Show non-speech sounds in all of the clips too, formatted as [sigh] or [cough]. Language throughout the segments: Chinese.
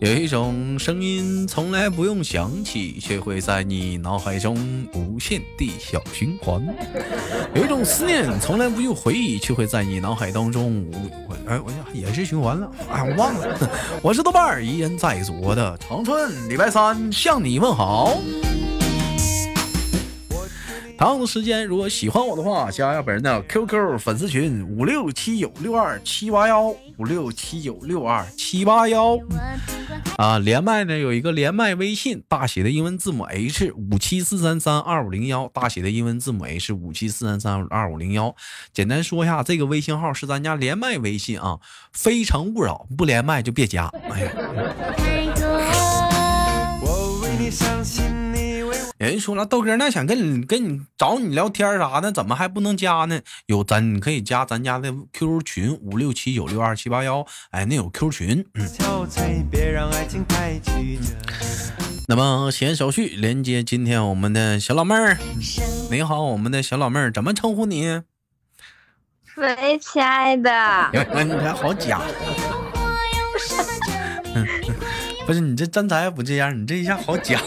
有一种声音从来不用想起，却会在你脑海中无限地小循环；有一种思念从来不用回忆，却会在你脑海当中无哎，我也是循环了，哎，我忘了。[laughs] 我是豆瓣儿，依然在左的长春，礼拜三向你问好。同样的时间，如果喜欢我的话，加一下本人的 QQ 粉丝群五六七九六二七八幺五六七九六二七八幺。啊，连麦呢有一个连麦微信，大写的英文字母 H 五七四三三二五零幺，大写的英文字母 H 五七四三三二五零幺。简单说一下，这个微信号是咱家连麦微信啊，非诚勿扰，不连麦就别加。哎呀。有人说了，豆哥那想跟你跟你找你聊天啥的，怎么还不能加呢？有咱你可以加咱家的 QQ 群五六七九六二七八幺，哎，那有 Q 群。嗯。那么闲手续连接今天我们的小老妹儿，你好，我们的小老妹儿怎么称呼你？喂，亲爱的。你还好假。[laughs] 不是你这真才不这样，你这一下好假。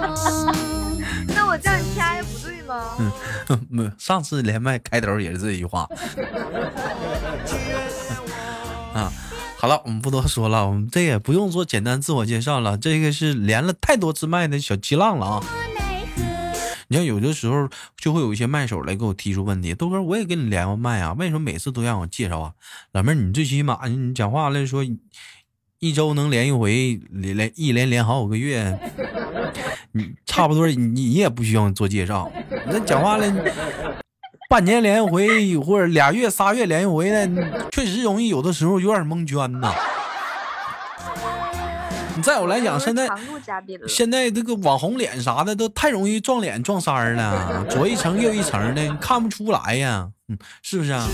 [laughs] 那我叫你亲爱的不对吗？嗯，上次连麦开头也是这句话。[laughs] 啊，好了，我们不多说了，我们这也不用做简单自我介绍了。这个是连了太多次麦的小激浪了啊。你像有的时候就会有一些麦手来给我提出问题，豆哥我也跟你连过麦啊，为什么每次都让我介绍啊？老妹儿，你最起码你讲话来说。一周能连一回，连一连连好几个月，你差不多，你你也不需要做介绍。那讲话了，半年连一回，或者俩月、仨月连一回的，确实容易有的时候有点蒙圈呐。你在我来讲，现在现在这个网红脸啥的都太容易撞脸撞衫了，左一层右一层的，看不出来呀，嗯，是不是啊？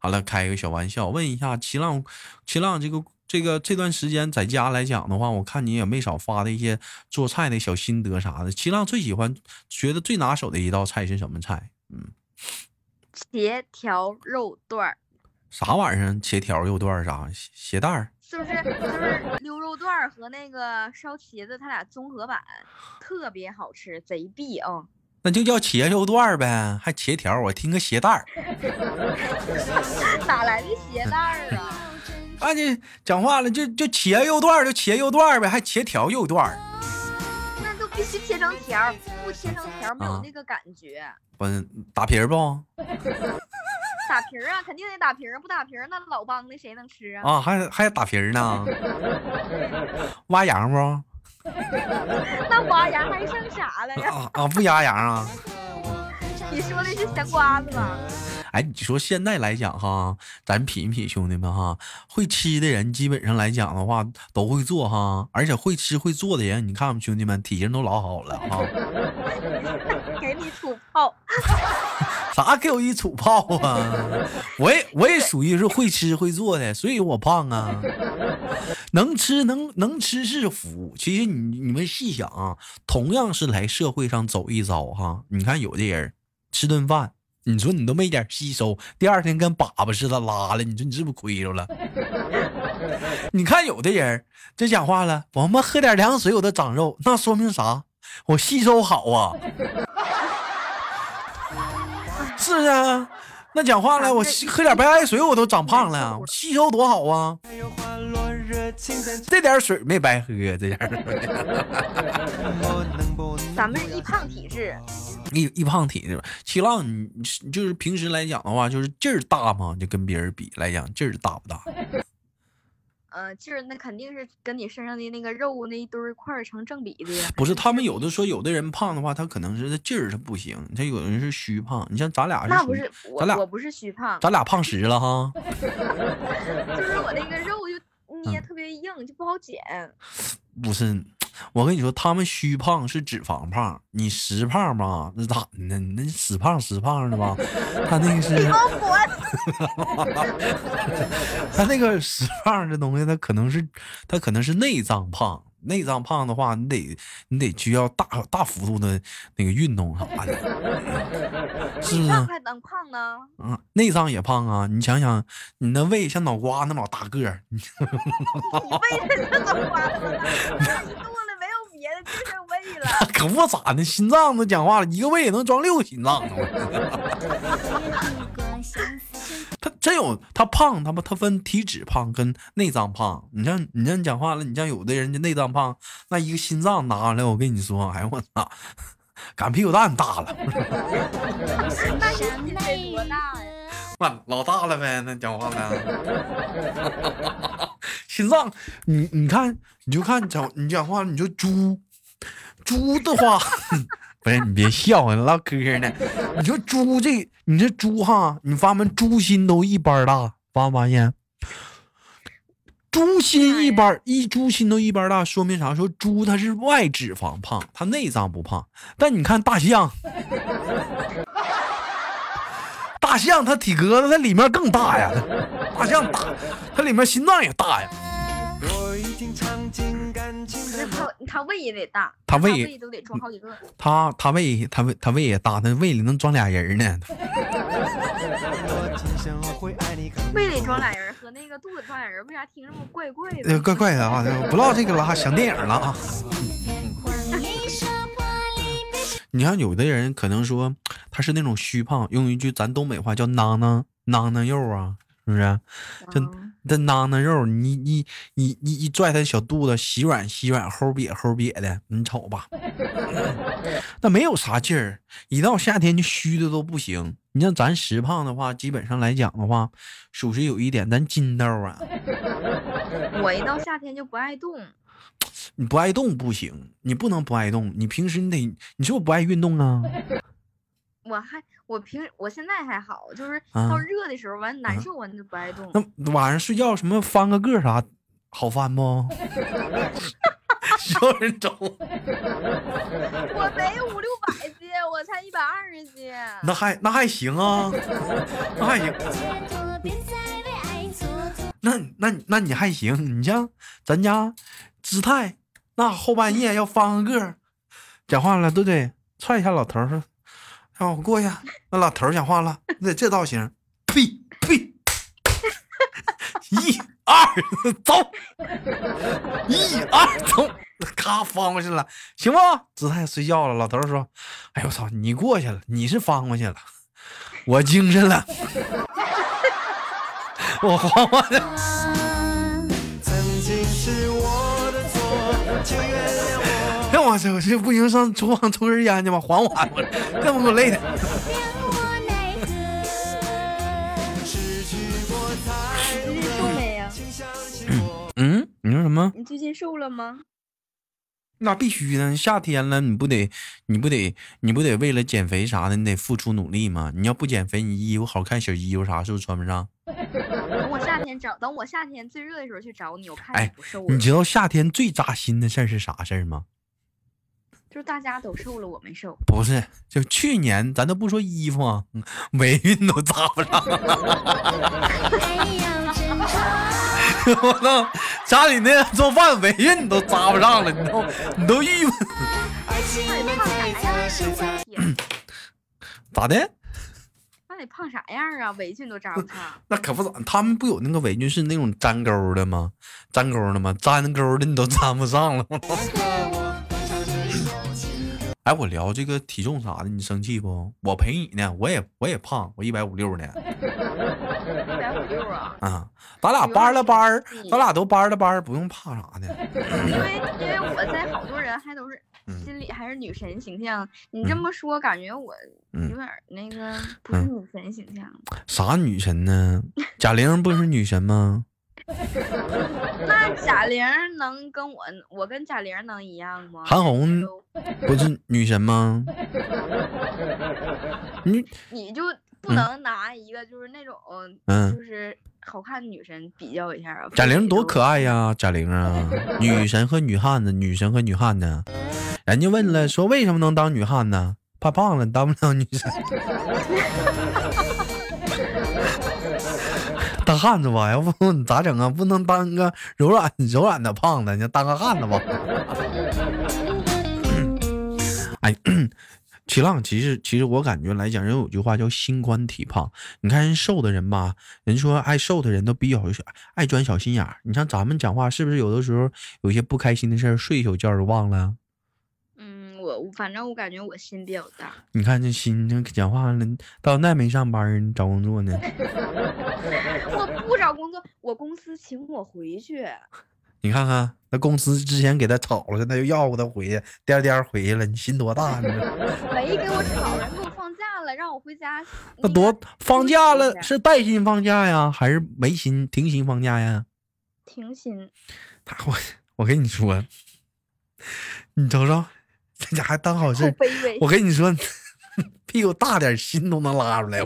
好了，开一个小玩笑，问一下齐浪，齐浪这个这个这段时间在家来讲的话，我看你也没少发的一些做菜的小心得啥的。齐浪最喜欢、觉得最拿手的一道菜是什么菜？嗯，茄条肉段儿。啥玩意儿？茄条肉段儿啥？鞋带儿？是不是？就是溜肉段儿和那个烧茄子，它俩综合版，特别好吃，贼必啊！那就叫茄肉段呗，还茄条，我听个鞋带儿。[laughs] 哪来的鞋带儿啊？啊，你讲话了，就就切肉段就切肉段呗，还切条肉段那都必须切成条，不切成条没有那个感觉。不打皮儿不？[laughs] 打皮儿啊，肯定得打皮儿，不打皮儿那老帮的谁能吃啊？啊，还还打皮儿呢？挖羊不？[laughs] 那挖羊还剩啥了呀？啊不压羊啊？[laughs] 你说的是香瓜子吗？哎，你说现在来讲哈，咱品一品，兄弟们哈，会吃的人基本上来讲的话都会做哈，而且会吃会做的人，你看兄弟们体型都老好了哈。[laughs] 给你土炮。[laughs] [laughs] 啥给我一土炮啊！我也我也属于是会吃会做的，所以我胖啊。能吃能能吃是福。其实你你们细想啊，同样是来社会上走一遭哈，你看有的人吃顿饭，你说你都没点吸收，第二天跟粑粑似的拉了，你说你是不是亏着了？[laughs] 你看有的人这讲话了，我们喝点凉水我都长肉，那说明啥？我吸收好啊。是啊，那讲话了，我喝点白开水我都长胖了，我吸收多好啊！这点水没白喝，这点。[laughs] 咱们是易胖体质，易易胖体质。七浪，你就是平时来讲的话，就是劲儿大吗？就跟别人比来讲，劲儿大不大？[laughs] 呃，劲儿那肯定是跟你身上的那个肉那一堆块儿成正比的呀。不是，他们有的说，有的人胖的话，他可能是他劲儿他不行，他有的人是虚胖。你像咱俩是，那不是我，咱俩我不是虚胖，咱俩胖实了哈。[laughs] 就是我那个肉就捏特别硬，就不好减。不是。我跟你说，他们虚胖是脂肪胖，你实胖吧，那咋的？那死胖死胖的吧？他那个是，[laughs] 他那个实胖这东西，他可能是他可能是内脏胖，内脏胖的话，你得你得需要大大幅度的那个运动啥的，是不是？内脏还能胖呢？嗯，内脏也胖啊！你想想，你那胃像脑瓜那么大个儿，你 [laughs] 你胃是怎么花的吗？你肚子没有别的，就剩胃了。[laughs] 可不咋的，心脏都讲话了，一个胃也能装六个心脏呢。[laughs] 他真有，他胖，他不他分体脂胖跟内脏胖。你像你像讲话了，你像有的人家内脏胖，那一个心脏拿来，我跟你说，哎呦我操，擀屁股蛋大了，那老大了呗，那讲话了，[laughs] 心脏，你你看，你就看讲你讲话，你就猪，猪的话。[laughs] 不是你别笑，你唠嗑呢。[laughs] 你说猪这，你这猪哈，你发现猪心都一般大，发没发现？猪心一般一猪心都一般大，说明啥？说猪它是外脂肪胖，它内脏不胖。但你看大象，[laughs] 大象它体格子它里面更大呀，大象大，它里面心脏也大呀。他他胃也得大，他胃都得装好几个。他他胃他胃他胃也大，他胃里能装俩人呢。[laughs] 胃里装俩人和那个肚子装俩人，为啥听着么怪怪的？怪怪的啊！不唠这个了，想电影了啊。你看有的人可能说他是那种虚胖，用一句咱东北话叫“囊囊囊囊肉”啊，是不是？这。这囊囊肉，你你你你一拽他小肚子，洗软洗软，齁瘪齁瘪的，你瞅吧，[laughs] 那没有啥劲儿。一到夏天就虚的都不行。你像咱实胖的话，基本上来讲的话，属实有一点咱筋道啊。[laughs] 我一到夏天就不爱动。你不爱动不行，你不能不爱动。你平时你得，你是不是不爱运动啊？我还。我平我现在还好，就是到热的时候完难受完就不爱动。那晚上睡觉什么翻个个啥好翻不？[laughs] 需要人找我？[laughs] 我没五六百斤，我才一百二十斤。那还那还行啊，那还行。那那那你还行？你像咱家姿态，那后半夜要翻个个，讲话了对不对？踹一下老头说。让我过去，那老头讲话了，那这造型，呸呸，一二走，一二走，咔翻过去了，行不？姿态睡觉了。老头说：“哎呦我操，你过去了，你是翻过去了，我精神了，我慌慌的。”曾经是我的错，就原谅操！我这不行，上厨房抽根烟去吧，缓缓我，这么给我累的。瘦没呀？嗯，你说什么？你最近瘦了吗？那必须的，夏天了，你不得，你不得，你不得为了减肥啥的，你得付出努力吗？你要不减肥，你衣服好看，小衣服啥是不是穿不上？等我夏天找，等我夏天最热的时候去找你，我看你不瘦。你知道夏天最扎心的事儿是啥事儿吗？就是大家都瘦了，我没瘦。不是，就去年咱都不说衣服啊，围裙都扎不上。[laughs] 我操，家里那做饭围裙你都扎不上了，你都你都郁闷。咋的？那得胖啥样啊？围裙都扎不上。那可不咋，他们不有那个围裙是那种粘钩的吗？粘钩的吗？粘钩的你都 [laughs] 粘不上了。[laughs] 哎，我聊这个体重啥的，你生气不？我陪你呢，我也我也胖，我一百五六呢。[laughs] 一百五六啊！啊，咱俩班了班咱俩都班了班不用怕啥的。[laughs] 因为因为我在好多人还都是心里还是女神形象，你这么说感觉我有点那个不是女神形象。啥女神呢？贾玲不是女神吗？[laughs] 那贾玲能跟我，我跟贾玲能一样吗？韩红不是女神吗？[laughs] 你你就不能拿一个就是那种嗯，就是好看的女神比较一下啊？贾玲多可爱呀，贾玲啊，女神和女汉子，女神和女汉子。人家问了，说为什么能当女汉子？怕胖了当不了女神。[laughs] 大汉子吧？[laughs] 要不你咋整啊？不能当个柔软 [laughs] 柔软的胖子，你当个汉子吧？[coughs] 哎，[coughs] 齐浪，其实其实我感觉来讲，人有句话叫心宽体胖。你看人瘦的人吧，人说爱瘦的人都比较爱钻小心眼儿。你像咱们讲话，是不是有的时候有些不开心的事儿，睡一宿觉就忘了？嗯，我反正我感觉我心比较大。你看这心，这讲话了，到那没上班，找工作呢？[laughs] 我不找工作，我公司请我回去。你看看，那公司之前给他炒了，现在又要不他回去，颠颠回去了，你心多大呢？[laughs] 没给我炒，人给我放假了，让我回家。[laughs] 那多放假了是带薪放假呀，还是没薪停薪放假呀？停薪。他我我跟你说，你瞅瞅，这家还当好事。我跟你说，[laughs] 屁股大点，心都能拉出来。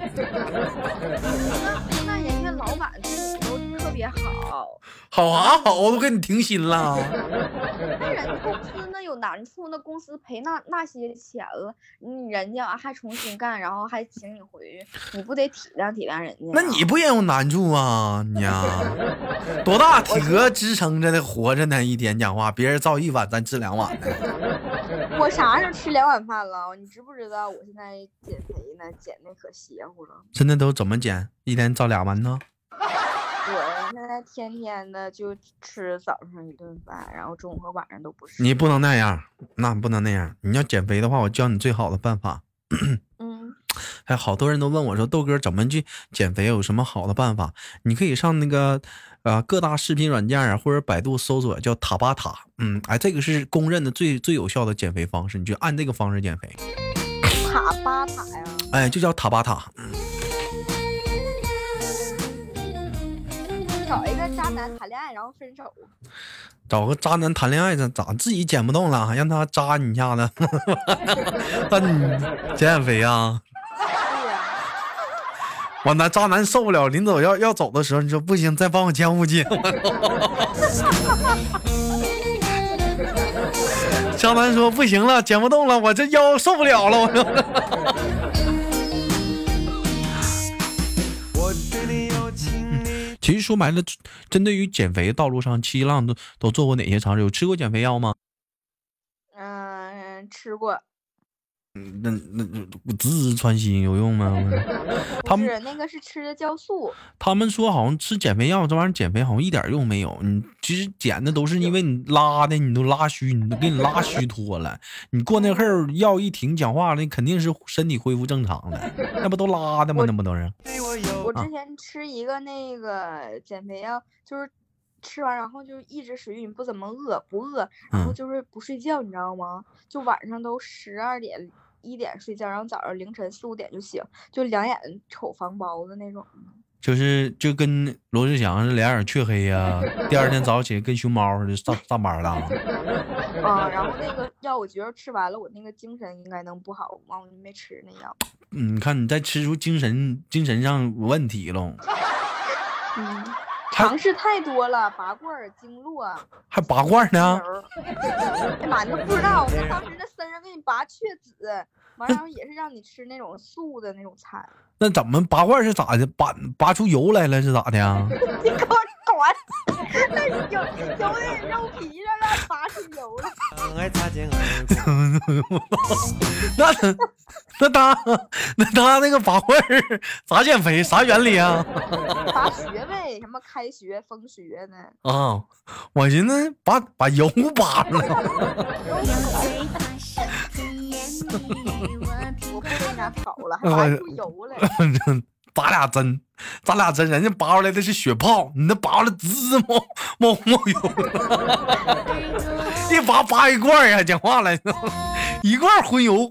好。好啊好，我都给你停薪了。那人家公司那有难处，那公司赔那那些钱了，你人家还重新干，然后还请你回去，你不得体谅体谅人家？那你不也有难处啊？你呀，[laughs] 多大体格支撑着的活着呢？一天讲话，别人造一碗，咱吃两碗呢。我啥时候吃两碗饭了？你知不知道我现在减肥呢？减的可邪乎了。现在都怎么减？一天造俩馒头？我现在天天的就吃早上一顿饭，然后中午和晚上都不吃。你不能那样，那不能那样。你要减肥的话，我教你最好的办法。嗯，还 [clears throat] 好多人都问我说：“豆哥怎么去减肥？有什么好的办法？”你可以上那个呃各大视频软件啊，或者百度搜索叫塔巴塔。嗯，哎，这个是公认的最最有效的减肥方式，你就按这个方式减肥。塔巴塔呀？哎，就叫塔巴塔。找一个渣男谈恋爱，然后分手。找个渣男谈恋爱，咋咋自己减不动了，让他扎你一下子？[laughs] 那你减减肥啊？完那渣男受不了，临走要要走的时候，你说不行，再帮我减五斤。[laughs] 渣男说不行了，减不动了，我这腰受不了了，我说。其实说白了，针对于减肥道路上，七浪都都做过哪些尝试？有吃过减肥药吗？嗯，吃过。嗯，那那那直直穿心有用吗？[laughs] 他们那个是吃的酵素。他们说好像吃减肥药这玩意儿减肥好像一点用没有。你其实减的都是因为你拉的，你都拉虚，你都给你拉虚脱了。你过那会儿药一停，讲话那，肯定是身体恢复正常了。那不都拉的吗？那不都是？我之前吃一个那个减肥药，就是吃完然后就一直属于你不怎么饿，不饿，然后就是不睡觉，你知道吗？就晚上都十二点。一点睡觉，然后早上凌晨四五点就醒，就两眼瞅房包子那种。就是就跟罗志祥是两眼黢黑呀，第二天早上起来跟熊猫似的上上班了。[laughs] 啊，然后那个药我觉得吃完了，我那个精神应该能不好，完我就没吃那药。嗯，你看你再吃出精神精神上有问题了。[laughs] 嗯。尝试太多了，拔罐、经络，还拔罐呢？哎妈，你都不知道，那当时那身上给你拔雀子，完然后也是让你吃那种素的那种菜。[laughs] 那怎么拔罐是咋的？拔拔出油来了是咋的呀？[laughs] 你给我滚！那油油的肉皮上了，拔出油了。[laughs] 那那他那他那个拔罐儿咋减肥？啥原理啊？拔穴位，什么开穴、封穴呢？啊，我寻思把把油拔了。[laughs] 我不跟家跑了，还 [laughs] 拔出油来。[laughs] 拔俩针，扎俩针，人家拔出来的是血泡，你那拔了滋滋冒冒冒油，一拔拔一罐呀！讲话了，一罐荤油。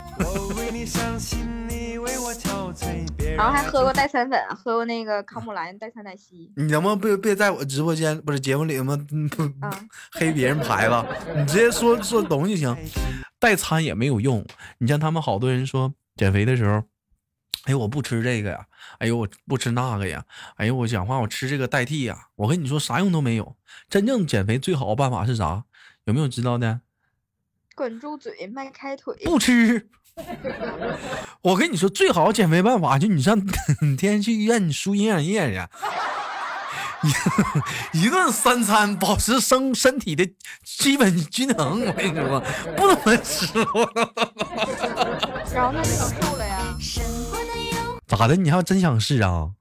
然后还喝过代餐粉，喝过那个康姆兰代餐奶昔。你能不能别别在我直播间不是节目里吗？[laughs] 黑别人牌子，你直接说说懂就行。代餐也没有用，你像他们好多人说减肥的时候。哎呦，我不吃这个呀！哎呦，我不吃那个呀！哎呦，我讲话我吃这个代替呀！我跟你说，啥用都没有。真正减肥最好的办法是啥？有没有知道的？管住嘴，迈开腿，不吃。[laughs] 我跟你说，最好减肥办法就你上，[laughs] 你天天去医院，你输营养液去。一顿三餐保持身身体的基本均衡。我跟你说，不能吃了。然后那就能瘦了呀？咋的？你还真想试啊？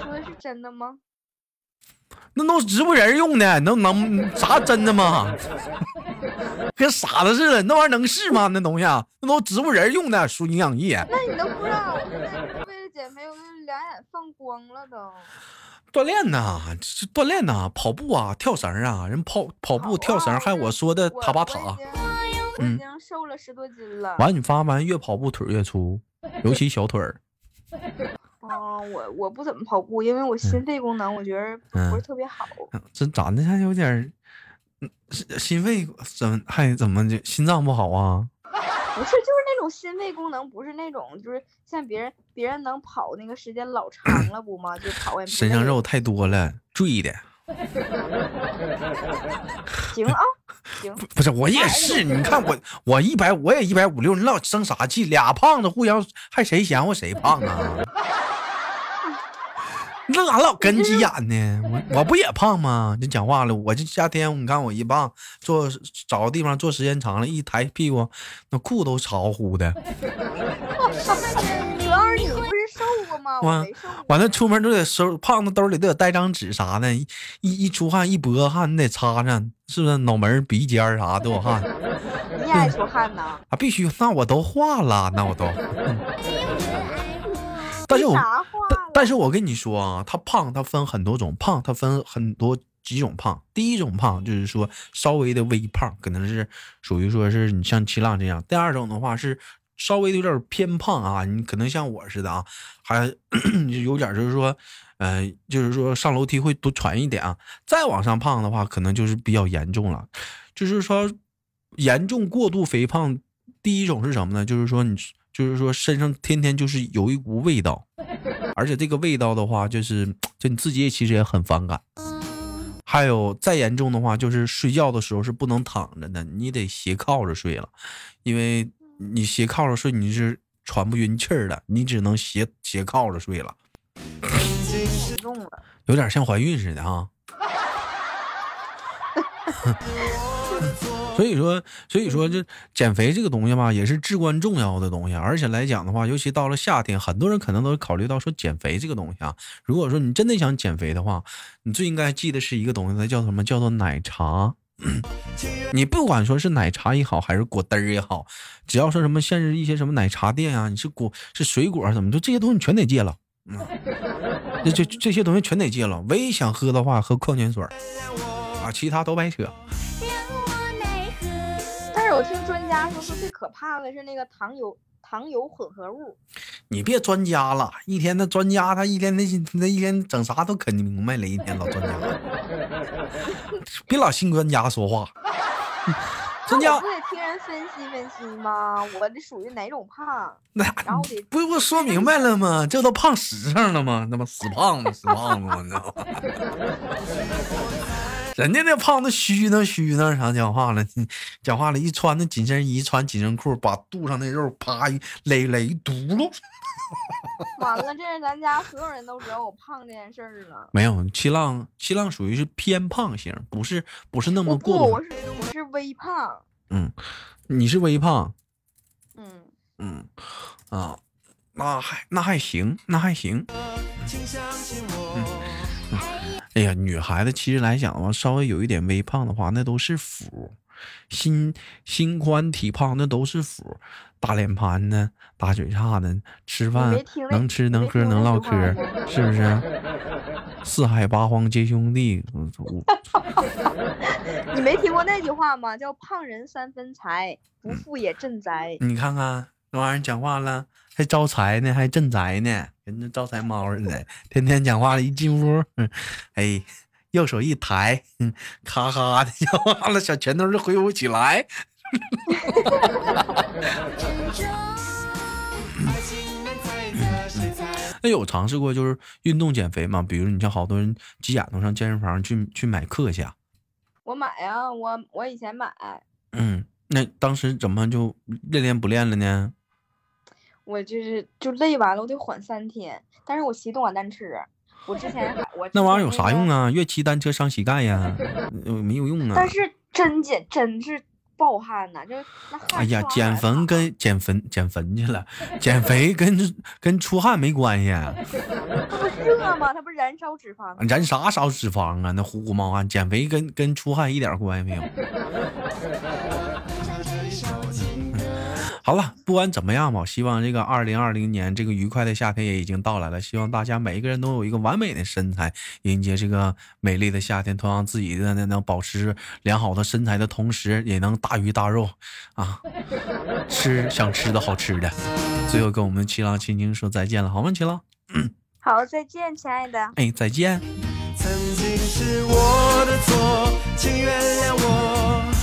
说的是真的吗？那都植物人用的，能能啥真的吗？[laughs] 跟傻子似的，那玩意儿能是吗？那东西，啊那都植物人用的，输营养液。那你都不知道，我为了减肥，我两眼放光了都。锻炼呐，这锻炼呐，跑步啊，跳绳啊，人跑跑步跳绳，还有我说的塔巴塔。嗯已经瘦了十多斤了。完，你发完越跑步腿越粗，尤其小腿儿。哦，我我不怎么跑步，因为我心肺功能我觉得不是特别好。这长得还有点心肺怎么还怎么就心脏不好啊？[laughs] 不是，就是那种心肺功能，不是那种就是像别人别人能跑那个时间老长了不吗？就跑外面身上肉太多了，坠的。[laughs] 行啊，行。不是我也是，你看我我一百我也一百五六，你老生啥气？俩胖子互相还谁嫌乎谁胖啊？那咋老跟急眼呢？我我不也胖吗？就讲话了，我这夏天你看我一胖，坐找个地方坐时间长了，一抬屁股，那裤都潮乎的。主要是你不是瘦过吗？我。完了出门都得收，胖子兜里都得带张纸啥的，一一出汗一脖汗你得擦擦，是不是？脑门鼻尖啥都有汗。[laughs] 你爱出汗呐？啊，必须，那我都化了，那我都。[laughs] 但是我但是我跟你说啊，他胖，他分很多种胖，他分很多几种胖。第一种胖就是说稍微的微胖，可能是属于说是你像七浪这样。第二种的话是稍微的有点偏胖啊，你可能像我似的啊，还 [coughs] 有点就是说，呃，就是说上楼梯会多喘一点啊。再往上胖的话，可能就是比较严重了，就是说严重过度肥胖。第一种是什么呢？就是说你。就是说，身上天天就是有一股味道，而且这个味道的话，就是就你自己也其实也很反感。还有再严重的话，就是睡觉的时候是不能躺着的，你得斜靠着睡了，因为你斜靠着睡你是喘不匀气儿的，你只能斜斜靠着睡了。有点像怀孕似的哈。[laughs] 所以说，所以说，这减肥这个东西吧，也是至关重要的东西。而且来讲的话，尤其到了夏天，很多人可能都考虑到说减肥这个东西啊。如果说你真的想减肥的话，你最应该记得是一个东西，它叫什么？叫做奶茶。你不管说是奶茶也好，还是果汁儿也好，只要说什么限制一些什么奶茶店啊，你是果是水果怎么就这些东西全得戒了。嗯，这这这些东西全得戒了。唯一想喝的话，喝矿泉水啊，其他都白扯。我听专家说，说最可怕的是那个糖油糖油混合物。你别专家了，一天那专家他一天那那一天整啥都啃明白了，一天老专家，别老信专家说话。[laughs] 专家不得听人分析分析吗？我这属于哪种胖？那然后得不不说明白了吗？这都胖实上了吗？那么死胖子死胖子，你知道吗？人家那胖子虚呢虚呢，啥讲话了？讲话了，一穿那紧身衣，穿紧身裤，把肚上那肉啪一勒勒一嘟噜。[laughs] 完了，这是咱家所有人都知道我胖这件事儿了。没有，七浪七浪属于是偏胖型，不是不是那么过。不，我是我是微胖。嗯，你是微胖。嗯嗯啊，那还那还行，那还行。哎呀，女孩子其实来讲的话，稍微有一点微胖的话，那都是福。心心宽体胖那都是福。大脸盘子，大嘴叉子，吃饭能吃能喝能唠嗑，是不是？四海八荒皆兄弟。[laughs] [laughs] 你没听过那句话吗？叫胖人三分财，不富也镇宅。你看看那玩意儿讲话了，还招财呢，还镇宅呢。跟那招财猫似的，[laughs] 天天讲话了，一进屋，[laughs] 哎，右手一抬，[laughs] 咔咔的讲话了，小拳头就挥舞起来。那有尝试过就是运动减肥吗？比如你像好多人急眼都上健身房去去买课去。我买啊，我我以前买。嗯，那当时怎么就练练不练了呢？我就是就累完了，我得缓三天。但是我骑动感单车。我之前还我那玩意儿有啥用啊？啊？越骑单车伤膝盖呀，呃没有用啊但。是真减真是暴汗呐，就是那汗哎呀，减肥跟减肥减肥去了，减肥跟跟出汗没关系，[laughs] 啊它不热吗？它不是燃烧脂肪吗？燃啥烧脂肪啊？那呼呼冒汗，减肥跟跟出汗一点关系没有。[laughs] 好了，不管怎么样吧，希望这个二零二零年这个愉快的夏天也已经到来了。希望大家每一个人都有一个完美的身材，迎接这个美丽的夏天。同样，自己的那能保持良好的身材的同时，也能大鱼大肉啊，吃想吃的好吃的。最后跟我们七郎亲亲说再见了，好吗？七郎，好，再见，亲爱的。哎，再见。曾经是我的错，请原谅我。